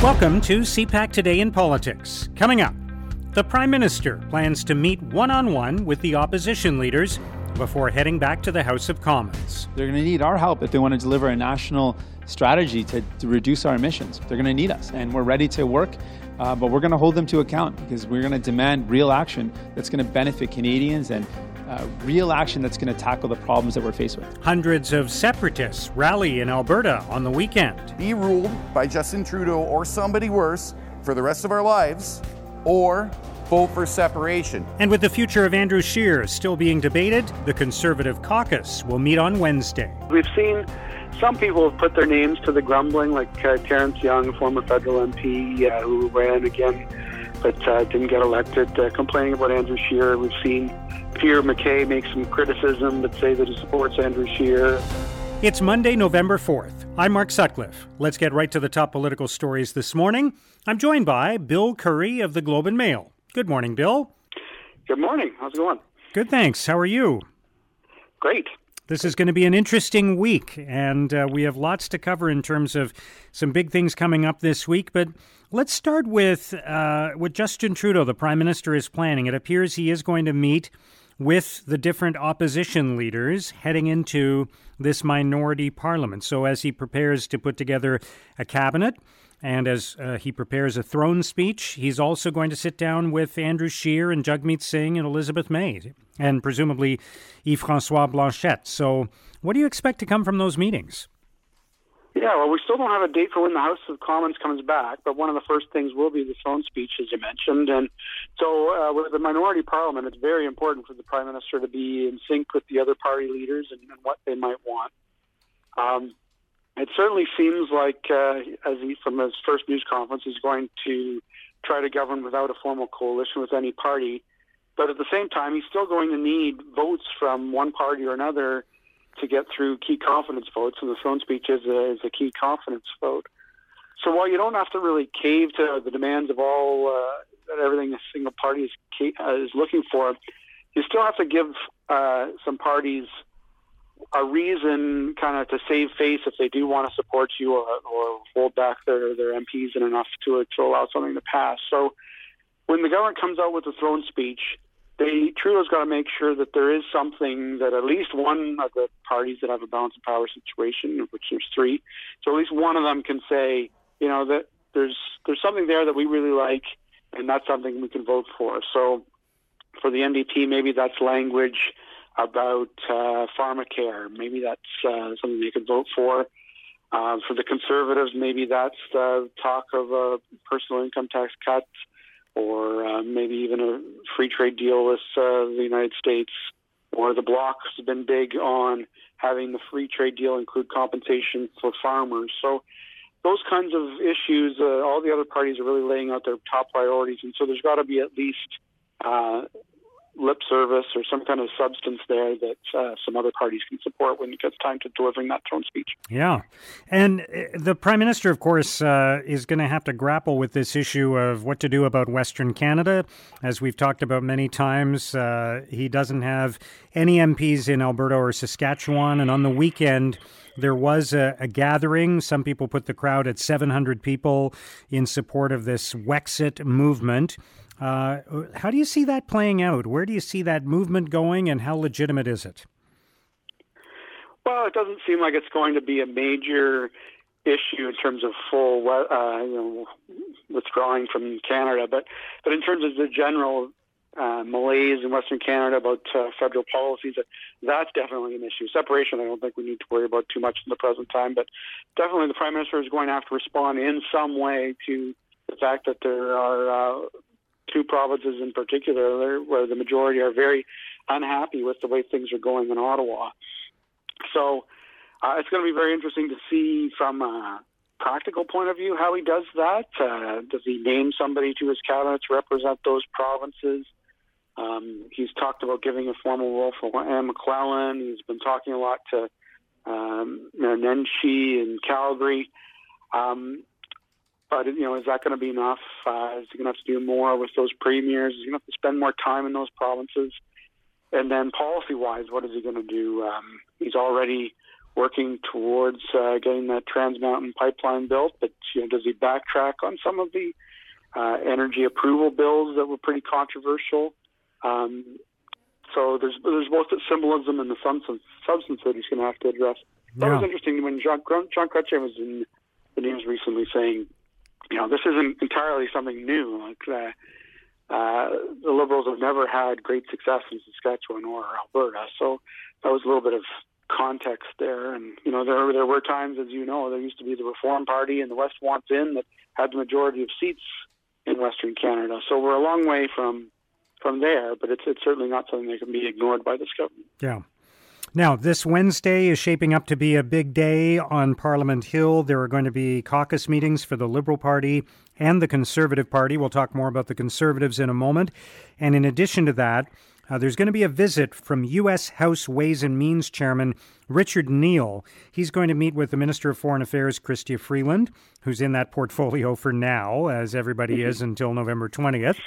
Welcome to CPAC Today in Politics. Coming up, the Prime Minister plans to meet one on one with the opposition leaders before heading back to the House of Commons. They're going to need our help if they want to deliver a national strategy to, to reduce our emissions. They're going to need us, and we're ready to work, uh, but we're going to hold them to account because we're going to demand real action that's going to benefit Canadians and uh, real action that's going to tackle the problems that we're faced with. Hundreds of separatists rally in Alberta on the weekend. Be ruled by Justin Trudeau or somebody worse for the rest of our lives, or vote for separation. And with the future of Andrew Scheer still being debated, the Conservative caucus will meet on Wednesday. We've seen some people have put their names to the grumbling, like uh, Terence Young, former federal MP uh, who ran again but uh, didn't get elected, uh, complaining about Andrew Scheer. We've seen Peter MacKay make some criticism, but say that he supports Andrew Scheer. It's Monday, November 4th. I'm Mark Sutcliffe. Let's get right to the top political stories this morning. I'm joined by Bill Curry of the Globe and Mail. Good morning, Bill. Good morning. How's it going? Good, thanks. How are you? Great. This is going to be an interesting week, and uh, we have lots to cover in terms of some big things coming up this week. But let's start with uh, what Justin Trudeau, the Prime Minister, is planning. It appears he is going to meet with the different opposition leaders heading into this minority parliament. So, as he prepares to put together a cabinet, and as uh, he prepares a throne speech, he's also going to sit down with Andrew Scheer and Jagmeet Singh and Elizabeth May, and presumably Yves Francois Blanchet. So, what do you expect to come from those meetings? Yeah, well, we still don't have a date for when the House of Commons comes back, but one of the first things will be the throne speech, as you mentioned. And so, uh, with the minority parliament, it's very important for the Prime Minister to be in sync with the other party leaders and, and what they might want. Um, it certainly seems like, uh, as he, from his first news conference, he's going to try to govern without a formal coalition with any party. But at the same time, he's still going to need votes from one party or another to get through key confidence votes, and the throne speech is a, is a key confidence vote. So while you don't have to really cave to the demands of all uh, everything a single party is, uh, is looking for, you still have to give uh, some parties a reason kind of to save face if they do want to support you or, or hold back their, their MPs in enough to, to allow something to pass. So when the government comes out with a throne speech, they Trudeau's got to make sure that there is something that at least one of the parties that have a balance of power situation, which there's three, so at least one of them can say, you know, that there's there's something there that we really like, and that's something we can vote for. So for the NDP, maybe that's language about uh, pharmacare. Maybe that's uh, something they could vote for. Uh, for the Conservatives, maybe that's the talk of a personal income tax cut, or uh, maybe even a free trade deal with uh, the United States. Or the Bloc has been big on having the free trade deal include compensation for farmers. So those kinds of issues, uh, all the other parties are really laying out their top priorities, and so there's got to be at least uh, lip service or some kind of substance there that uh, some other parties can support when it gets time to delivering that throne speech. Yeah. And uh, the Prime Minister, of course, uh, is going to have to grapple with this issue of what to do about Western Canada. As we've talked about many times, uh, he doesn't have any MPs in Alberta or Saskatchewan. And on the weekend, there was a, a, gathering. Some people put the crowd at 700 people in support of this Wexit movement. Uh, how do you see that playing out? Where do you see that movement going, and how legitimate is it? Well, it doesn't seem like it's going to be a major issue in terms of full, uh, you know, withdrawing from Canada, but but in terms of the general uh, malaise in Western Canada about uh, federal policies, that's definitely an issue. Separation, I don't think we need to worry about too much in the present time, but definitely the Prime Minister is going to have to respond in some way to the fact that there are uh, two provinces in particular where the majority are very unhappy with the way things are going in Ottawa. So uh, it's going to be very interesting to see from a practical point of view how he does that. Uh, does he name somebody to his cabinet to represent those provinces? Um, he's talked about giving a formal role for Anne McLellan. He's been talking a lot to um, Nenshi and Calgary. Um, but you know, is that going to be enough? Uh, is he going to have to do more with those premiers? Is he going to have to spend more time in those provinces? And then policy-wise, what is he going to do? Um, he's already working towards uh, getting that Trans Mountain pipeline built. But you know, does he backtrack on some of the uh, energy approval bills that were pretty controversial? Um, so there's there's both the symbolism and the substance, substance that he's going to have to address. That was interesting when Jean Jean Chrétien was in the news recently saying, you know, this isn't entirely something new. Like uh, uh, the Liberals have never had great success in Saskatchewan or Alberta, so that was a little bit of context there. And you know, there there were times, as you know, there used to be the Reform Party and the West Wants In that had the majority of seats in Western Canada. So we're a long way from from there, but it's it's certainly not something that can be ignored by this government. Yeah. Now, this Wednesday is shaping up to be a big day on Parliament Hill. There are going to be caucus meetings for the Liberal Party and the Conservative Party. We'll talk more about the Conservatives in a moment. And in addition to that, uh, there's going to be a visit from U.S. House Ways and Means Chairman Richard Neal. He's going to meet with the Minister of Foreign Affairs, Chrystia Freeland, who's in that portfolio for now, as everybody mm-hmm. is until November 20th,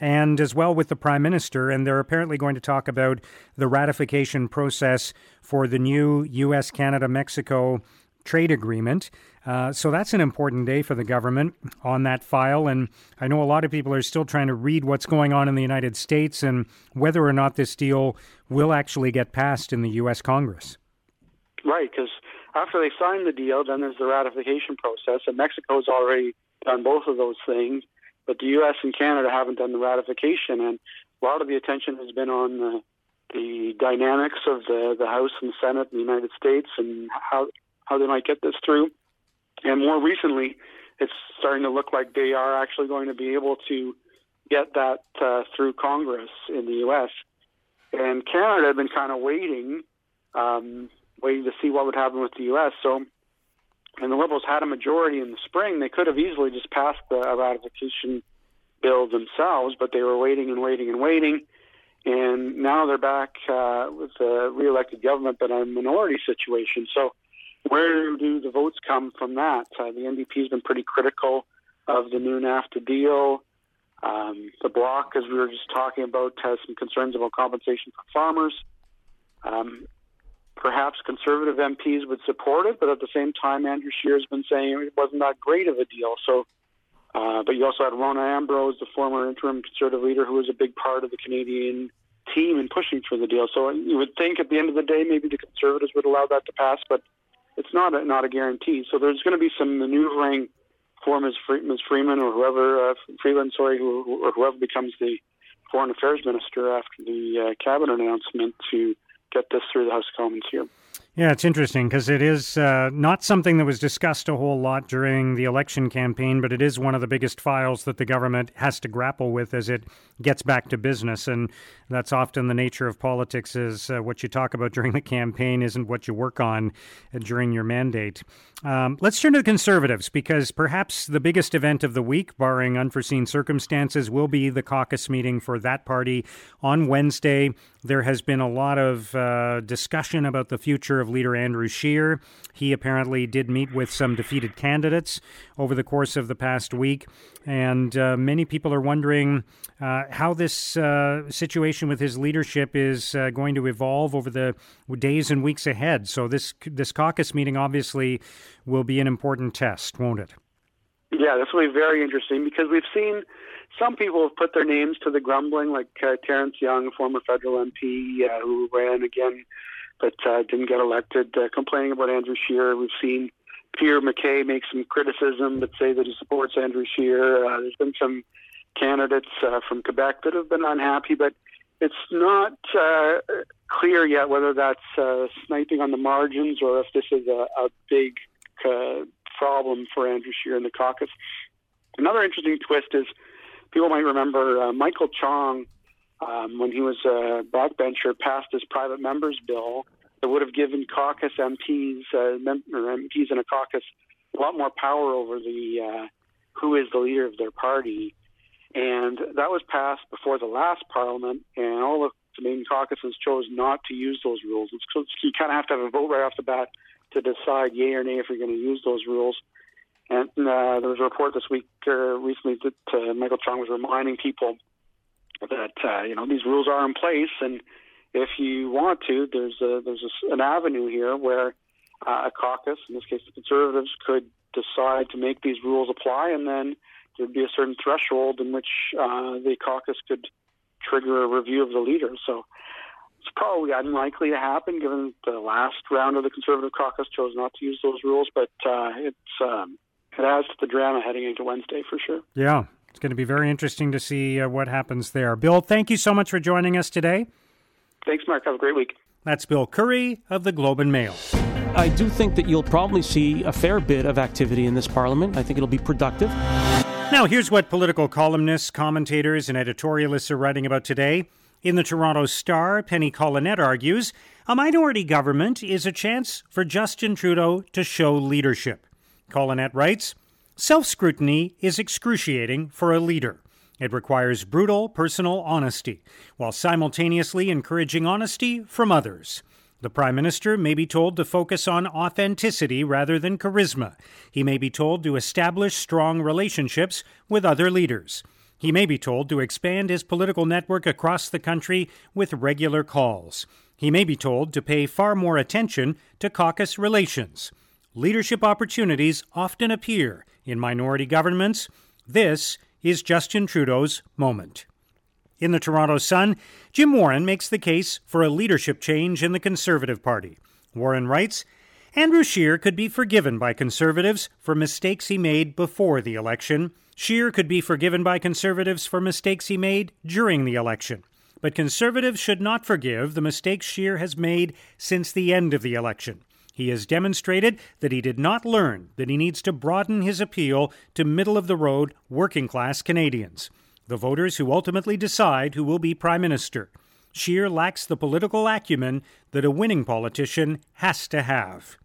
and as well with the Prime Minister. And they're apparently going to talk about the ratification process for the new U.S., Canada, Mexico trade agreement. Uh, so that's an important day for the government on that file. And I know a lot of people are still trying to read what's going on in the United States and whether or not this deal will actually get passed in the U.S. Congress. Right, because after they sign the deal, then there's the ratification process, and Mexico's already done both of those things, but the U.S. and Canada haven't done the ratification, and a lot of the attention has been on the, the dynamics of the, the House and the Senate in the United States and how how they might get this through. And more recently, it's starting to look like they are actually going to be able to get that uh, through Congress in the U.S. And Canada had been kind of waiting, um, waiting to see what would happen with the U.S. So, and the Liberals had a majority in the spring. They could have easily just passed the ratification bill themselves, but they were waiting and waiting and waiting. And now they're back uh, with a re-elected government, but a minority situation. So where do the votes come from that? Uh, the NDP has been pretty critical of the new NAFTA deal. Um, the Bloc, as we were just talking about, has some concerns about compensation for farmers. Um, perhaps conservative MPs would support it, but at the same time, Andrew Scheer has been saying it wasn't that great of a deal. So, uh, but you also had Rona Ambrose, the former interim conservative leader, who was a big part of the Canadian team in pushing for the deal. So you would think at the end of the day, maybe the conservatives would allow that to pass, but it's not a, not a guarantee. So there's going to be some maneuvering for Ms. Free, Ms. Freeman or whoever uh, Freeland, sorry, who, or whoever becomes the foreign affairs minister after the uh, cabinet announcement to get this through the House of Commons here. Yeah, it's interesting because it is uh, not something that was discussed a whole lot during the election campaign, but it is one of the biggest files that the government has to grapple with as it gets back to business. And that's often the nature of politics: is uh, what you talk about during the campaign isn't what you work on uh, during your mandate. Um, let's turn to the Conservatives because perhaps the biggest event of the week, barring unforeseen circumstances, will be the caucus meeting for that party on Wednesday. There has been a lot of uh, discussion about the future of leader Andrew Scheer. He apparently did meet with some defeated candidates over the course of the past week, and uh, many people are wondering uh, how this uh, situation with his leadership is uh, going to evolve over the days and weeks ahead. So this this caucus meeting obviously will be an important test, won't it? Yeah, this will be very interesting because we've seen some people have put their names to the grumbling, like uh, Terence Young, former federal MP uh, who ran again but uh, didn't get elected, uh, complaining about Andrew Scheer. We've seen Peter MacKay make some criticism, but say that he supports Andrew Scheer. Uh, there's been some candidates uh, from Quebec that have been unhappy, but it's not uh, clear yet whether that's uh, sniping on the margins or if this is a, a big uh, problem for Andrew Scheer in the caucus. Another interesting twist is people might remember uh, Michael Chong um, when he was a backbencher, passed his private members bill that would have given caucus MPs, uh, mem- or MPs in a caucus, a lot more power over the uh, who is the leader of their party. And that was passed before the last parliament, and all the main caucuses chose not to use those rules. It's, you kind of have to have a vote right off the bat to decide yay or nay if you're going to use those rules. And uh, there was a report this week, uh, recently, that uh, Michael Chong was reminding people that uh, you know these rules are in place, and if you want to, there's a, there's a, an avenue here where uh, a caucus, in this case the Conservatives, could decide to make these rules apply, and then there'd be a certain threshold in which uh, the caucus could trigger a review of the leader. So it's probably unlikely to happen, given the last round of the Conservative caucus chose not to use those rules. But uh, it's um, it adds to the drama heading into Wednesday for sure. Yeah, it's going to be very interesting to see uh, what happens there. Bill, thank you so much for joining us today. Thanks, Mark. Have a great week. That's Bill Curry of the Globe and Mail. I do think that you'll probably see a fair bit of activity in this parliament. I think it'll be productive. Now, here's what political columnists, commentators, and editorialists are writing about today. In the Toronto Star, Penny Collenette argues a minority government is a chance for Justin Trudeau to show leadership. Collenette writes Self scrutiny is excruciating for a leader. It requires brutal personal honesty, while simultaneously encouraging honesty from others. The Prime Minister may be told to focus on authenticity rather than charisma. He may be told to establish strong relationships with other leaders. He may be told to expand his political network across the country with regular calls. He may be told to pay far more attention to caucus relations. Leadership opportunities often appear in minority governments. This is Justin Trudeau's moment. In the Toronto Sun, Jim Warren makes the case for a leadership change in the Conservative Party. Warren writes Andrew Scheer could be forgiven by Conservatives for mistakes he made before the election. Scheer could be forgiven by Conservatives for mistakes he made during the election. But Conservatives should not forgive the mistakes Scheer has made since the end of the election. He has demonstrated that he did not learn that he needs to broaden his appeal to middle of the road working class Canadians the voters who ultimately decide who will be Prime Minister. Scheer lacks the political acumen that a winning politician has to have.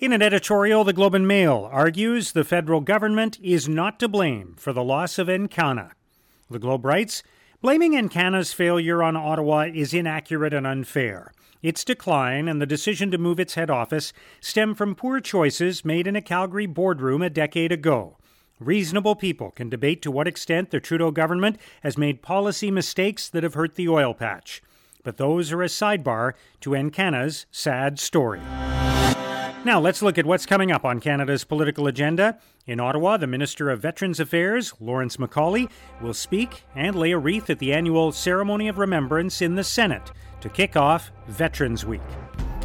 In an editorial, the Globe and Mail argues the federal government is not to blame for the loss of Encana. The Globe writes Blaming Encana's failure on Ottawa is inaccurate and unfair. Its decline and the decision to move its head office stem from poor choices made in a Calgary boardroom a decade ago. Reasonable people can debate to what extent the Trudeau government has made policy mistakes that have hurt the oil patch. But those are a sidebar to Encana's sad story. Now, let's look at what's coming up on Canada's political agenda. In Ottawa, the Minister of Veterans Affairs, Lawrence MacAulay, will speak and lay a wreath at the annual Ceremony of Remembrance in the Senate to kick off Veterans Week.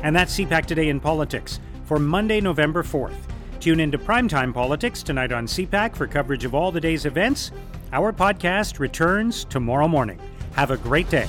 And that's CPAC Today in Politics for Monday, November 4th. Tune into Primetime Politics tonight on CPAC for coverage of all the day's events. Our podcast returns tomorrow morning. Have a great day.